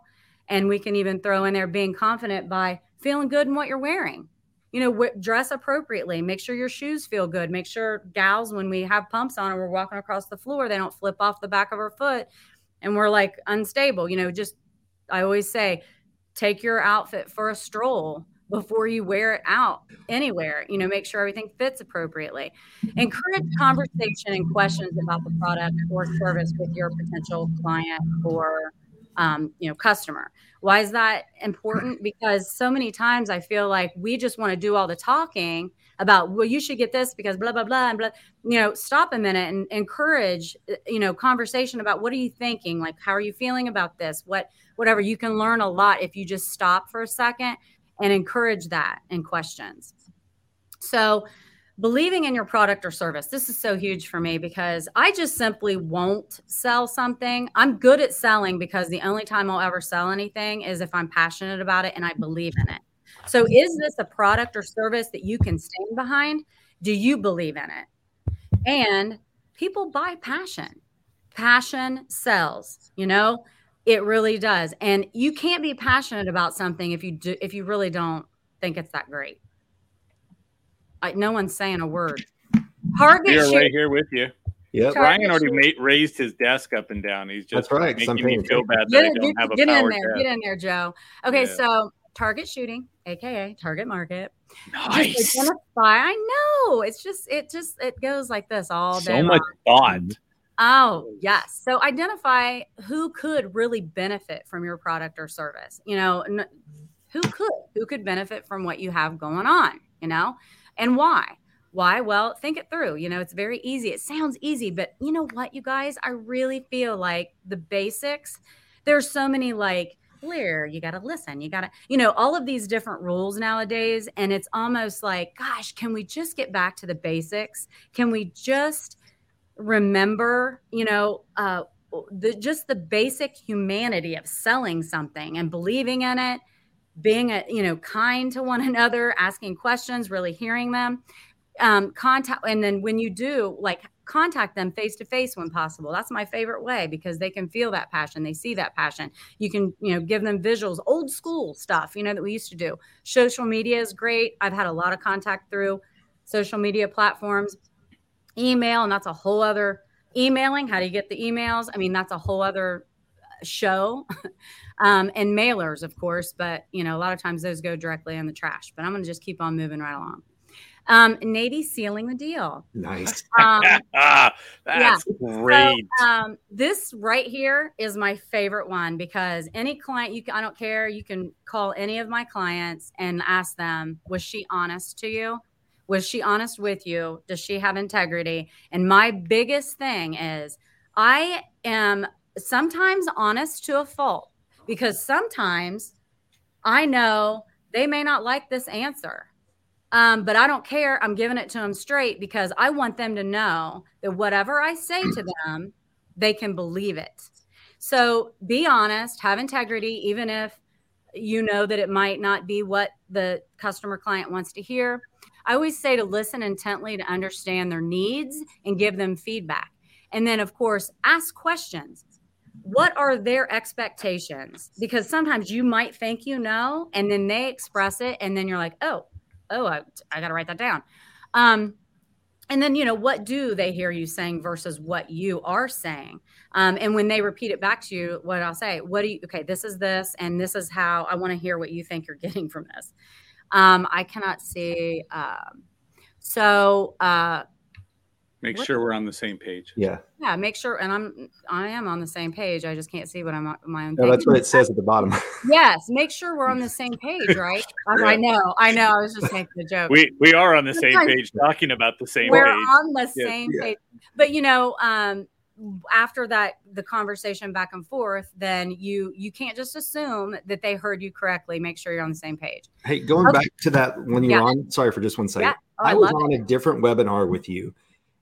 And we can even throw in there being confident by feeling good in what you're wearing. You know, w- dress appropriately. Make sure your shoes feel good. Make sure gals, when we have pumps on and we're walking across the floor, they don't flip off the back of our foot and we're like unstable. You know, just I always say, take your outfit for a stroll. before you wear it out anywhere. You know, make sure everything fits appropriately. Encourage conversation and questions about the product or service with your potential client or um, you know customer. Why is that important? Because so many times I feel like we just want to do all the talking about well you should get this because blah blah blah and blah you know stop a minute and encourage uh, you know conversation about what are you thinking like how are you feeling about this what whatever you can learn a lot if you just stop for a second and encourage that in questions. So, believing in your product or service. This is so huge for me because I just simply won't sell something. I'm good at selling because the only time I'll ever sell anything is if I'm passionate about it and I believe in it. So, is this a product or service that you can stand behind? Do you believe in it? And people buy passion. Passion sells, you know? It really does. And you can't be passionate about something if you do if you really don't think it's that great. I, no one's saying a word. Target we are right here with you. Yeah, Ryan already made, raised his desk up and down. He's just That's right, making me feel bad that get, I don't have a get power in there, desk. get in there, Joe. Okay, yeah. so target shooting, aka target market. Nice. Just identify. I know. It's just it just it goes like this all day. So much thought. Oh, yes. So identify who could really benefit from your product or service. You know, who could? Who could benefit from what you have going on, you know? And why? Why? Well, think it through. You know, it's very easy. It sounds easy, but you know what, you guys? I really feel like the basics, there's so many like clear, you got to listen, you got to, you know, all of these different rules nowadays. And it's almost like, gosh, can we just get back to the basics? Can we just remember, you know, uh, the just the basic humanity of selling something and believing in it, being a you know kind to one another, asking questions, really hearing them. Um, contact and then when you do like contact them face to face when possible. That's my favorite way because they can feel that passion. They see that passion. You can you know give them visuals old school stuff you know that we used to do. Social media is great. I've had a lot of contact through social media platforms email, and that's a whole other emailing. How do you get the emails? I mean, that's a whole other show. um, and mailers, of course, but you know, a lot of times those go directly in the trash. But I'm going to just keep on moving right along. Um, Navy sealing the deal. Nice. Um, That's yeah. great. So, um, this right here is my favorite one because any client you can, I don't care, you can call any of my clients and ask them, was she honest to you? Was she honest with you? Does she have integrity? And my biggest thing is I am sometimes honest to a fault because sometimes I know they may not like this answer. Um, but I don't care. I'm giving it to them straight because I want them to know that whatever I say to them, they can believe it. So be honest, have integrity, even if you know that it might not be what the customer client wants to hear. I always say to listen intently to understand their needs and give them feedback. And then, of course, ask questions. What are their expectations? Because sometimes you might think you know, and then they express it, and then you're like, oh, oh, I, I got to write that down. Um, and then, you know, what do they hear you saying versus what you are saying? Um, and when they repeat it back to you, what I'll say, what do you, okay, this is this, and this is how I want to hear what you think you're getting from this. Um, I cannot see. Um, so uh, make what, sure we're on the same page. Yeah. Yeah. Make sure, and I'm I am on the same page. I just can't see what I'm on my own. No, that's what it says at the bottom. yes. Make sure we're on the same page, right? yeah. I know. I know. I was just making a joke. We we are on the same page, talking about the same. We're page. on the same yeah. page, but you know, um, after that the conversation back and forth then you you can't just assume that they heard you correctly make sure you're on the same page hey going okay. back to that when you yeah. on sorry for just one second yeah. oh, I, I, was on it. a different webinar with you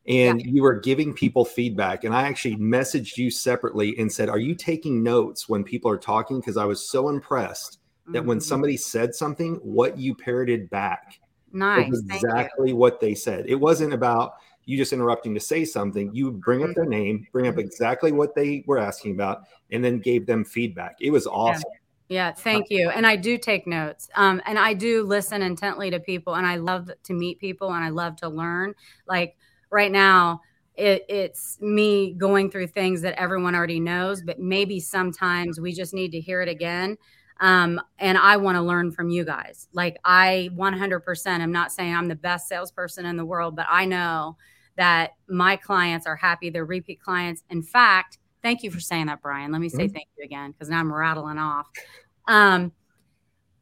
and yeah. you were giving people feedback and i actually messaged you separately and said are you taking notes when people are talking because i was so impressed that mm-hmm. when somebody said something what you parroted back nice exactly what they said it wasn't about you just interrupting to say something, you bring up mm-hmm. their name, bring up mm-hmm. exactly what they were asking about, and then gave them feedback. It was awesome. Yeah. yeah thank you. And I do take notes. Um, and I do listen intently to people, and I love to meet people, and I love to learn. Like right now, it, it's me going through things that everyone already knows, but maybe sometimes we just need to hear it again. Um, and I want to learn from you guys. Like I 100%, I'm not saying I'm the best salesperson in the world, but I know that my clients are happy. They're repeat clients. In fact, thank you for saying that, Brian. Let me say mm-hmm. thank you again because now I'm rattling off. Um,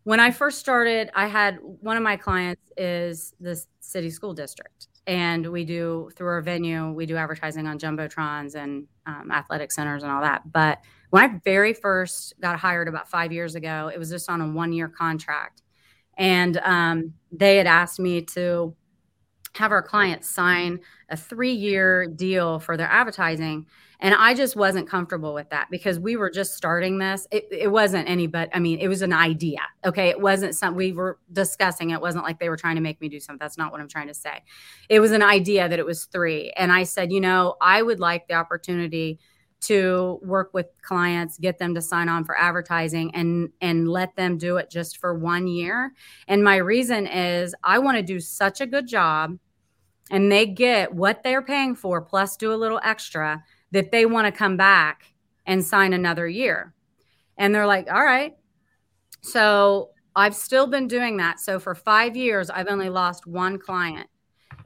when I first started, I had one of my clients is the city school district, and we do through our venue, we do advertising on jumbotrons and um, athletic centers and all that. But when I very first got hired about five years ago, it was just on a one year contract. And um, they had asked me to have our clients sign a three year deal for their advertising. And I just wasn't comfortable with that because we were just starting this. It, it wasn't any, but I mean, it was an idea. Okay. It wasn't something we were discussing. It wasn't like they were trying to make me do something. That's not what I'm trying to say. It was an idea that it was three. And I said, you know, I would like the opportunity to work with clients get them to sign on for advertising and and let them do it just for one year and my reason is i want to do such a good job and they get what they're paying for plus do a little extra that they want to come back and sign another year and they're like all right so i've still been doing that so for five years i've only lost one client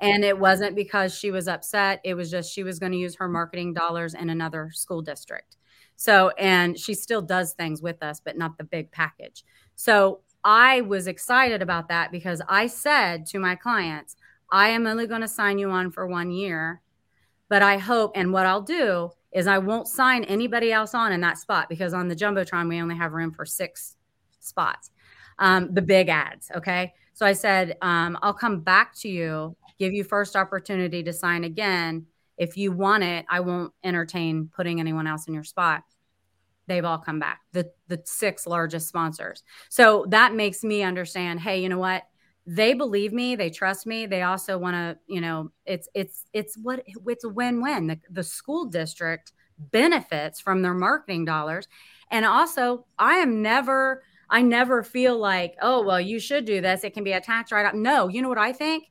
and it wasn't because she was upset. It was just she was going to use her marketing dollars in another school district. So, and she still does things with us, but not the big package. So I was excited about that because I said to my clients, I am only going to sign you on for one year, but I hope, and what I'll do is I won't sign anybody else on in that spot because on the Jumbotron, we only have room for six spots, um, the big ads. Okay. So I said, um, I'll come back to you give you first opportunity to sign again. If you want it, I won't entertain putting anyone else in your spot. They've all come back, the the six largest sponsors. So that makes me understand, hey, you know what? They believe me, they trust me. They also want to, you know, it's it's it's what it's a win-win. The, the school district benefits from their marketing dollars. And also, I am never I never feel like, oh, well, you should do this. It can be a tax write-off. No, you know what I think?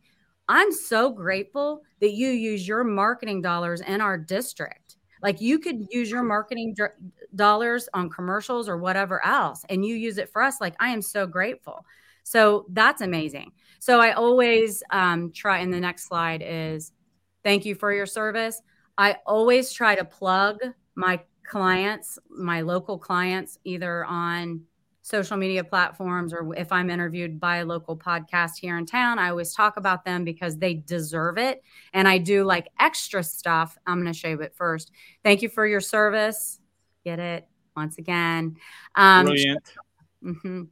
I'm so grateful that you use your marketing dollars in our district. Like you could use your marketing dr- dollars on commercials or whatever else, and you use it for us. Like I am so grateful. So that's amazing. So I always um, try. And the next slide is thank you for your service. I always try to plug my clients, my local clients, either on social media platforms or if I'm interviewed by a local podcast here in town, I always talk about them because they deserve it. And I do like extra stuff. I'm going to show you it first. Thank you for your service. Get it once again. Um, Brilliant. Mm-hmm.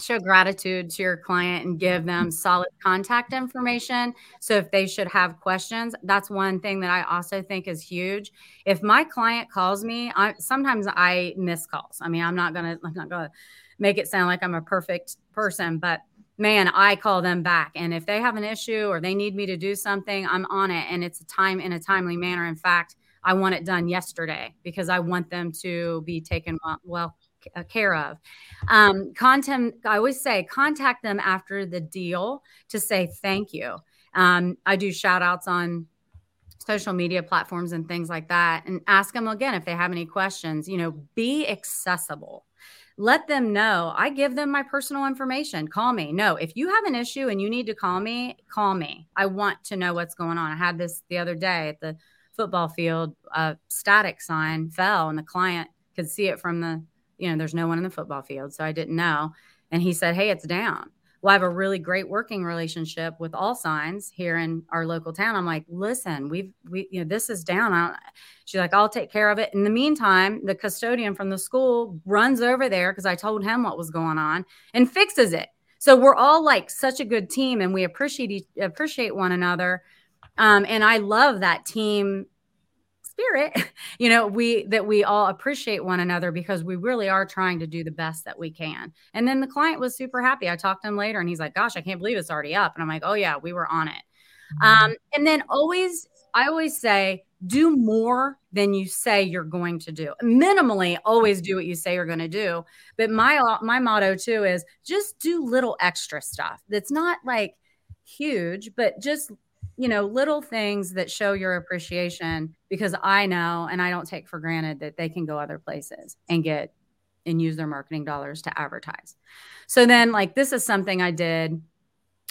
Show gratitude to your client and give them mm-hmm. solid contact information. So if they should have questions, that's one thing that I also think is huge. If my client calls me, I sometimes I miss calls. I mean, I'm not gonna, I'm not gonna make it sound like I'm a perfect person, but man, I call them back. And if they have an issue or they need me to do something, I'm on it. And it's a time in a timely manner. In fact, I want it done yesterday because I want them to be taken well care of. Um, content, I always say, contact them after the deal to say thank you. Um, I do shout outs on social media platforms and things like that and ask them again if they have any questions. You know, be accessible let them know I give them my personal information. Call me. No, if you have an issue and you need to call me, call me. I want to know what's going on. I had this the other day at the football field. A static sign fell, and the client could see it from the, you know, there's no one in the football field. So I didn't know. And he said, Hey, it's down well, I have a really great working relationship with all signs here in our local town. I'm like, listen, we've, we, you know, this is down. she's like, I'll take care of it. In the meantime, the custodian from the school runs over there because I told him what was going on and fixes it. So we're all like such a good team and we appreciate, appreciate one another. Um, and I love that team spirit you know we that we all appreciate one another because we really are trying to do the best that we can. And then the client was super happy. I talked to him later and he's like gosh i can't believe it's already up. And i'm like oh yeah we were on it. Mm-hmm. um, and then always i always say do more than you say you're going to do. Minimally always do what you say you're going to do. But my my motto too is just do little extra stuff. That's not like huge but just you know, little things that show your appreciation because I know and I don't take for granted that they can go other places and get and use their marketing dollars to advertise. So then, like, this is something I did.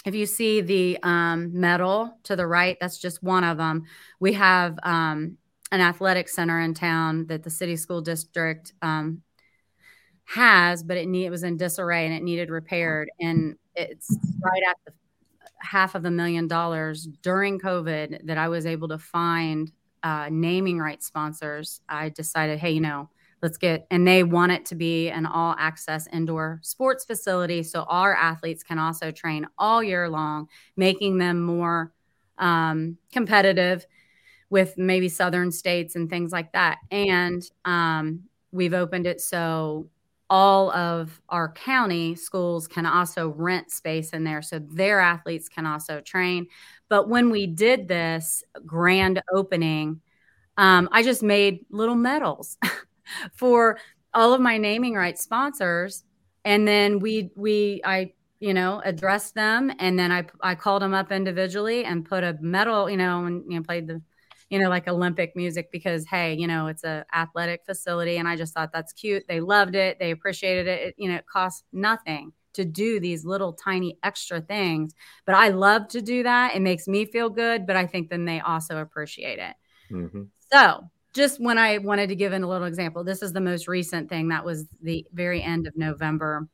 If you see the um, medal to the right, that's just one of them. We have um, an athletic center in town that the city school district um, has, but it need, it was in disarray and it needed repaired. And it's right at the half of a million dollars during COVID that I was able to find uh, naming rights sponsors. I decided, hey, you know, let's get, and they want it to be an all access indoor sports facility. So our athletes can also train all year long, making them more um, competitive with maybe southern states and things like that. And um, we've opened it so all of our county schools can also rent space in there so their athletes can also train. But when we did this grand opening, um, I just made little medals for all of my naming rights sponsors. And then we, we, I, you know, addressed them and then I, I called them up individually and put a medal, you know, and, you know, played the you know, like Olympic music because hey, you know, it's a athletic facility and I just thought that's cute. They loved it. They appreciated it. it you know, it costs nothing to do these little tiny extra things, but I love to do that. It makes me feel good, but I think then they also appreciate it. Mm-hmm. So, just when I wanted to give in a little example, this is the most recent thing that was the very end of November.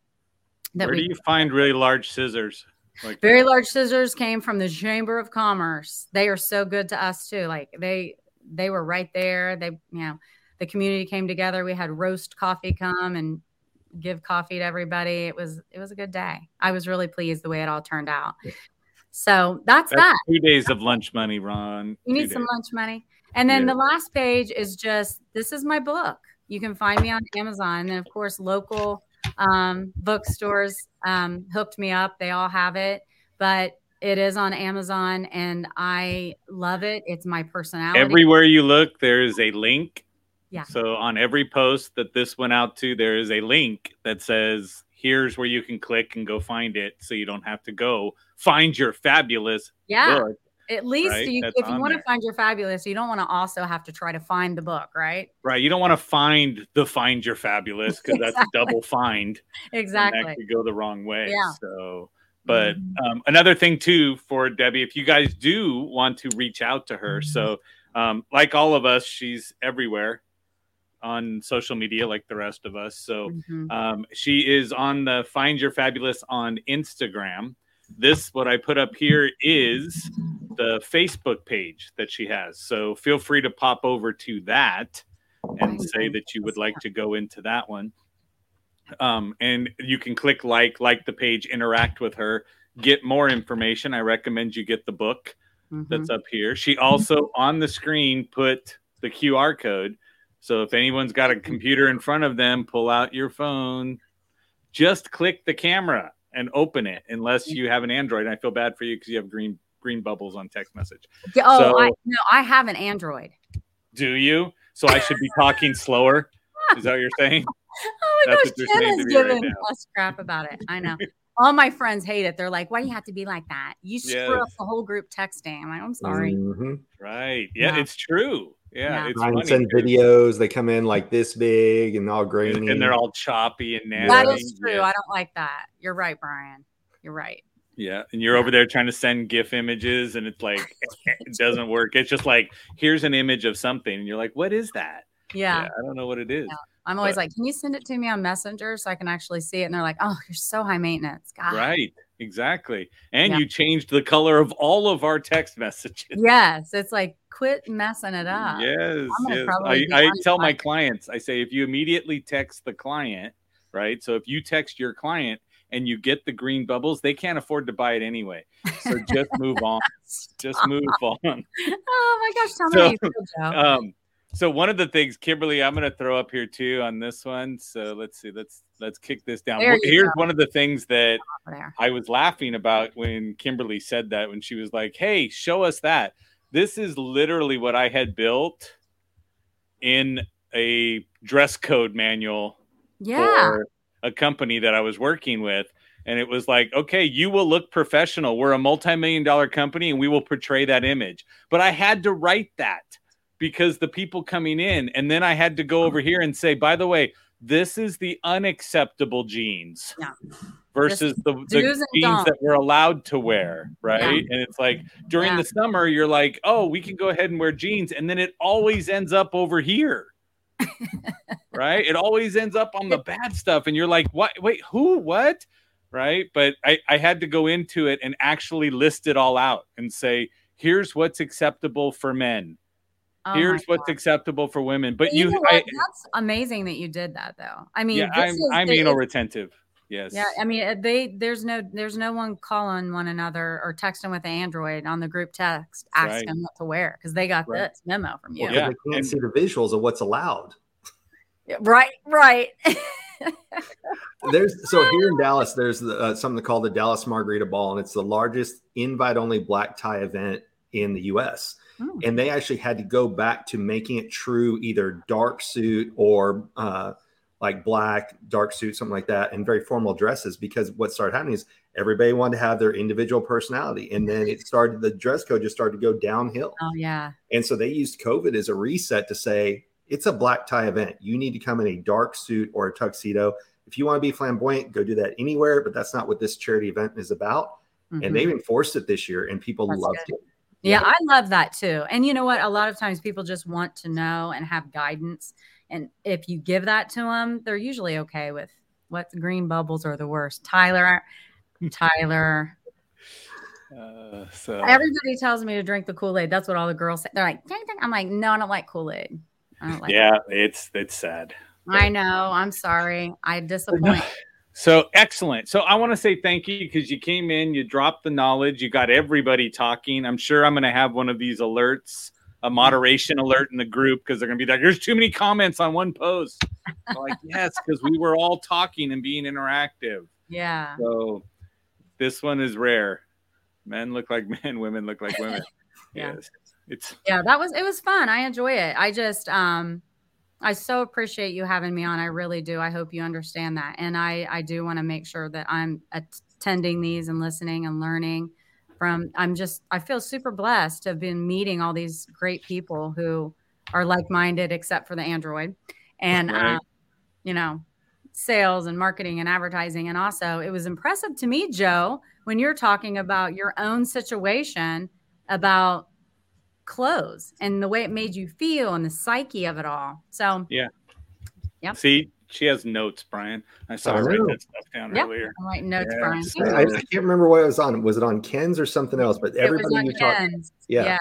Where do you find really large scissors? Like Very that. large scissors came from the Chamber of Commerce. They are so good to us too. Like they they were right there. They you know the community came together. We had roast coffee come and give coffee to everybody. It was it was a good day. I was really pleased the way it all turned out. So that's, that's that. Two days of lunch money, Ron. You need some lunch money. And then yeah. the last page is just this is my book. You can find me on Amazon. And of course, local um, bookstores um, hooked me up. They all have it, but it is on Amazon and I love it. It's my personality. Everywhere you look, there is a link. Yeah. So on every post that this went out to, there is a link that says, here's where you can click and go find it so you don't have to go find your fabulous yeah. book at least right? you, if you want to find your fabulous, you don't want to also have to try to find the book, right? Right. You don't want to find the find your fabulous because exactly. that's double find. exactly. that could go the wrong way. Yeah. So, but mm-hmm. um, another thing too for Debbie, if you guys do want to reach out to her, mm-hmm. so um, like all of us, she's everywhere on social media like the rest of us. So mm-hmm. um, she is on the Find Your Fabulous on Instagram this what I put up here is the Facebook page that she has. So feel free to pop over to that and say that you would like to go into that one. Um, and you can click like, like the page, interact with her, get more information. I recommend you get the book mm-hmm. that's up here. She also on the screen put the QR code. So if anyone's got a computer in front of them, pull out your phone, just click the camera and open it unless you have an Android. And I feel bad for you because you have green green bubbles on text message. Oh, so, I, no, I have an Android. Do you? So I should be talking slower. Is that what you're saying? Oh my That's gosh, Jen is giving right us crap about it. I know. All my friends hate it. They're like, "Why do you have to be like that? You screw yes. up the whole group texting." I'm like, "I'm sorry." Mm-hmm. Right? Yeah, yeah, it's true. Yeah, yeah. it's send videos. They come in like this big and all grainy, and, and they're all choppy and nasty. That is true. Yeah. I don't like that. You're right, Brian. You're right. Yeah, and you're over there trying to send GIF images, and it's like it doesn't work. It's just like here's an image of something, and you're like, "What is that?" Yeah, yeah I don't know what it is. I'm always but, like, "Can you send it to me on Messenger so I can actually see it?" And they're like, "Oh, you're so high maintenance." God. Right. Exactly. And yeah. you changed the color of all of our text messages. Yes. It's like quit messing it up. Yes. yes. I, I tell my clients, I say if you immediately text the client, right? So if you text your client and you get the green bubbles, they can't afford to buy it anyway. So just move on. just move on. Oh my gosh, tell me so, um, so one of the things, Kimberly, I'm going to throw up here too on this one. So let's see, let's let's kick this down. Here's one of the things that I was laughing about when Kimberly said that when she was like, "Hey, show us that." This is literally what I had built in a dress code manual yeah. for a company that I was working with. And it was like, okay, you will look professional. We're a multi million dollar company and we will portray that image. But I had to write that because the people coming in, and then I had to go over here and say, by the way, this is the unacceptable jeans Yeah. versus the, the jeans that we're allowed to wear, right? And it's like during Yeah. the summer, you're like, oh, we can go ahead and wear jeans, and then it always ends up over here. right? It always ends up on the bad stuff, and you're like, what? Wait, who? What? Right? But I, I had to go into it and actually list it all out and say, here's what's acceptable for men. Oh here's what's God. acceptable for women. But But you know I, that's amazing that you did that though. I mean, yeah, I'm, is I'm anal retentive. Yes. Yeah, I mean, uh, they there's no there's no one calling one another or texting with Android on the group text Right. asking what to wear because they got Right. this memo from you. Well, 'cause Yeah, they can't and- see the visuals of what's allowed. Right, right. There's so here in Dallas, there's uh, something called the Dallas Margarita Ball, and it's the largest invite-only black tie event in the U.S. Hmm. And they actually had to go back to making it true, either dark suit or uh, like black dark suit, something like that, and very formal dresses. Because what started happening is everybody wanted to have their individual personality, and then it started. The dress code just started to go downhill. oh yeah, And so they used COVID as a reset to say it's a black tie event. You need to come in a dark suit or a tuxedo. If you want to be flamboyant, go do that anywhere, but that's not what this charity event is about. Mhm. And they've enforced it this year and people That's loved good. it. Yeah, I love that too. And you know what? A lot of times people just want to know and have guidance. And if you give that to them, they're usually okay with what green bubbles are the worst. Tyler, Tyler. Uh, so Everybody tells me to drink the Kool Aid. That's what all the girls say. They're like, "Dang, dang." I'm like, no, I don't like Kool Aid. I don't like. yeah, it's it's sad. I know. I'm sorry. I disappoint. So excellent. So I want to say thank you because you came in, you dropped the knowledge, you got everybody talking. I'm sure I'm going to have one of these alerts, a moderation alert in the group because they're going to be like, "There's too many comments on one post." Like, yes, because we were all talking and being interactive. Yeah. So this one is rare. Men look like men, women look like women. Yeah. Yes, it's yeah that was it was fun i enjoy it i just um i so appreciate you having me on i really do i hope you understand that and i i do want to make sure that i'm attending these and listening and learning from i'm just i feel super blessed to have been meeting all these great people who are like-minded except for the android and Right. uh, you know sales and marketing and advertising and also it was impressive to me joe when you're talking about your own situation about clothes and the way it made you feel and the psyche of it all. So yeah Yep. see, she has notes, Brian. I saw I her write that stuff down Yep. earlier. I'm writing notes, Yes. Brian. I, I can't remember what it was on. Was it on Ken's or something else? But everybody you talk, Ken's. yeah, yeah.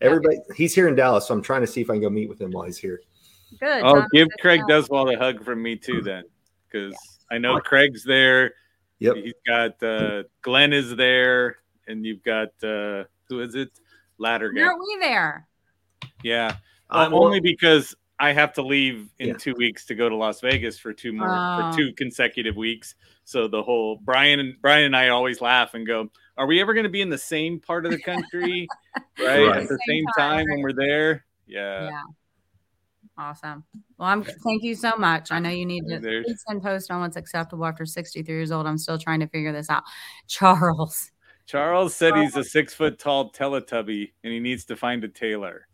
everybody. He's here in Dallas, so I'm trying to see if I can go meet with him while he's here. Good. Oh, Tom, give good Craig job. Deswald a hug from me too, then, because I know Craig's there. Yep. He's got uh, Glenn is there, and you've got uh, who is it? Ladder guy. Aren't we there? Yeah, I'm only because I have to leave in Yeah. two weeks to go to Las Vegas for two more Oh. for two consecutive weeks. So the whole Brian and Brian and I always laugh and go, "Are we ever going to be in the same part of the country, right, Right. at the Same same time, time when we're there?" Yeah. yeah. Awesome. Well, I'm thank you so much. I know you need to There's- send post on what's acceptable after 63 years old. I'm still trying to figure this out. Charles. Charles said he's a six foot tall Teletubby and he needs to find a tailor.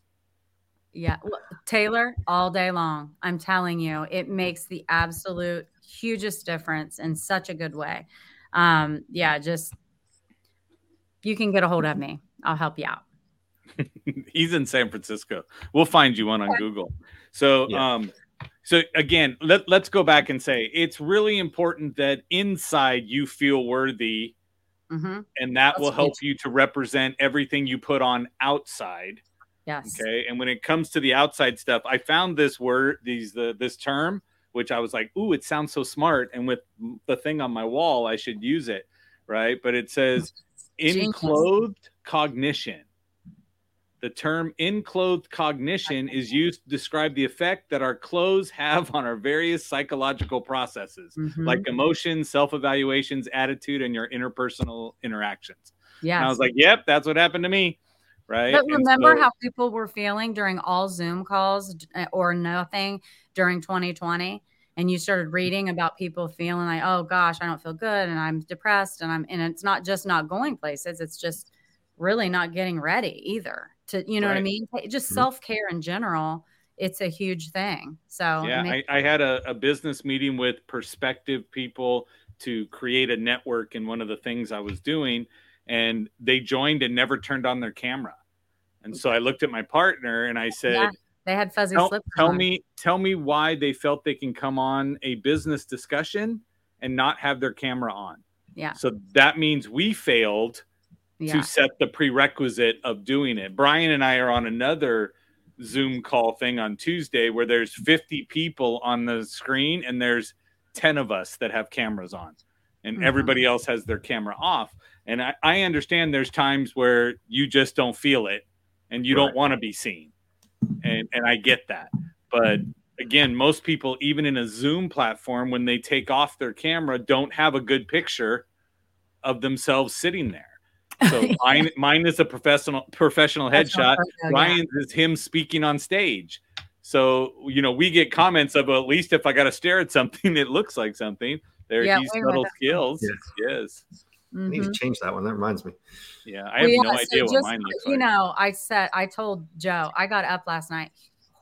Yeah. Look, tailor, all day long. I'm telling you, it makes the absolute hugest difference in such a good way. Um, yeah, just you can get a hold of me. I'll help you out. he's in San Francisco. We'll find you one on Google. So, Yeah. um, so again, let, let's go back and say it's really important that inside you feel worthy, hmm and that That's will help huge. you to represent everything you put on outside. Yes. Okay, and when it comes to the outside stuff, I found this word, these the this term, which I was like, "Ooh, it sounds so smart." And with the thing on my wall, I should use it, right? But it says enclothed cognition. The term enclothed cognition is used to describe the effect that our clothes have on our various psychological processes, Mhm. like emotions, self evaluations, attitude, and your interpersonal interactions. Yeah. I was like, "Yep, that's what happened to me." Right. But remember so- how people were feeling during all Zoom calls uh, or nothing during 2020? And you started reading about people feeling like, oh gosh, I don't feel good and I'm depressed. And I'm, and it's not just not going places, it's just really not getting ready either. To, you know what I mean? Just Mhm. self care in general it's a huge thing. So yeah, I, I had a, a business meeting with prospective people to create a network And one of the things I was doing, and they joined and never turned on their camera. And so I looked at my partner and I said, Yeah, they had fuzzy tell, slips. tell on. me tell me why they felt they can come on a business discussion and not have their camera on. Yeah. So that means we failed Yeah. to set the prerequisite of doing it. Brian and I are on another Zoom call thing on Tuesday where there's 50 people on the screen and there's 10 of us that have cameras on and Mhm. everybody else has their camera off. And I, I understand there's times where you just don't feel it and you don't want to be seen. And and I get that. But again, most people, even in a Zoom platform, when they take off their camera, don't have a good picture of themselves sitting there. So mine, mine is a professional professional headshot. not photo, yeah. Is him speaking on stage. So you know, we get comments of at least if I got to stare at something, it looks like something. There, Yeah, he's subtle skills. Yes. Yes. I need to mm-hmm. change that one. That reminds me. Yeah, I have Well, no so idea what mine looks You like. know, I said I told Joe I got up last night,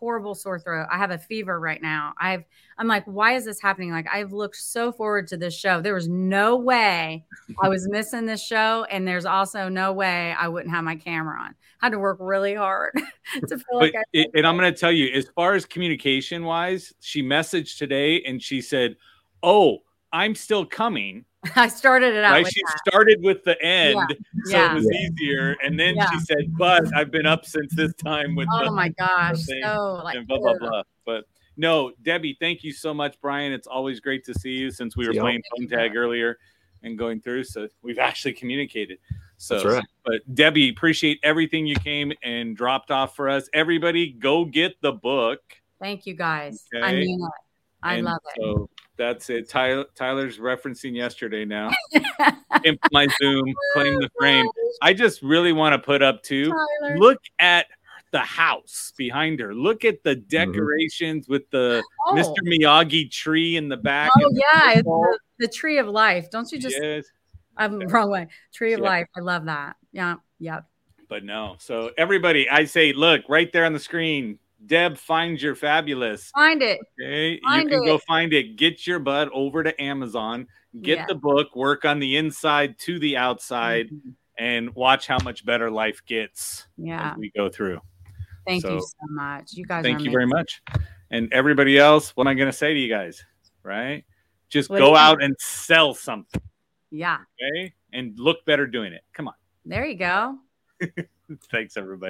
horrible sore throat. I have a fever right now. I've I'm like, why is this happening? Like I've looked so forward to this show. There was no way I was missing this show, and there's also no way I wouldn't have my camera on. I had to work really hard to feel but like I it, and I'm going to tell you, as far as communication wise, she messaged today and she said, "Oh, I'm still coming." I started it out. Right? with She that. started with the end, so Yeah. it was easier. And then Yeah. she said, "But I've been up since this time with Oh the my gosh. thing So like and blah blah ugh. blah." But no, Debbie, thank you so much, Brian. It's always great to see you since we were Yeah. playing phone tag earlier and going through. So we've actually communicated. So, That's right. but Debbie, appreciate everything you came and dropped off for us. Everybody, go get the book. Thank you guys. I Okay. mean it. I And love it. So that's it. Tyler, Tyler's referencing yesterday now. Imp my Zoom, claim the frame. I just really want to put up too. Tyler. Look at the house behind her. Look at the mm-hmm. decorations with the Oh. Mr. Miyagi tree in the back. Oh and the yeah, it's the, the tree of life. Don't you just? yes, I'm wrong way. Tree of Yeah. life. I love that. Yeah, yeah. but no. So everybody, I say, look right there on the screen. Deb find your fabulous. Find it. Okay, you Find can go find it. Get your butt over to Amazon. Get Yeah. the book. Work on the inside to the outside, Mhm. and watch how much better life gets Yeah. as we go through. Thank you So, so much. You guys. Thank you very much. And everybody else, what am I going to say to you guys? Right? Just What go out think? and sell something. Yeah. Okay. And look better doing it. Come on. There you go. Thanks, everybody.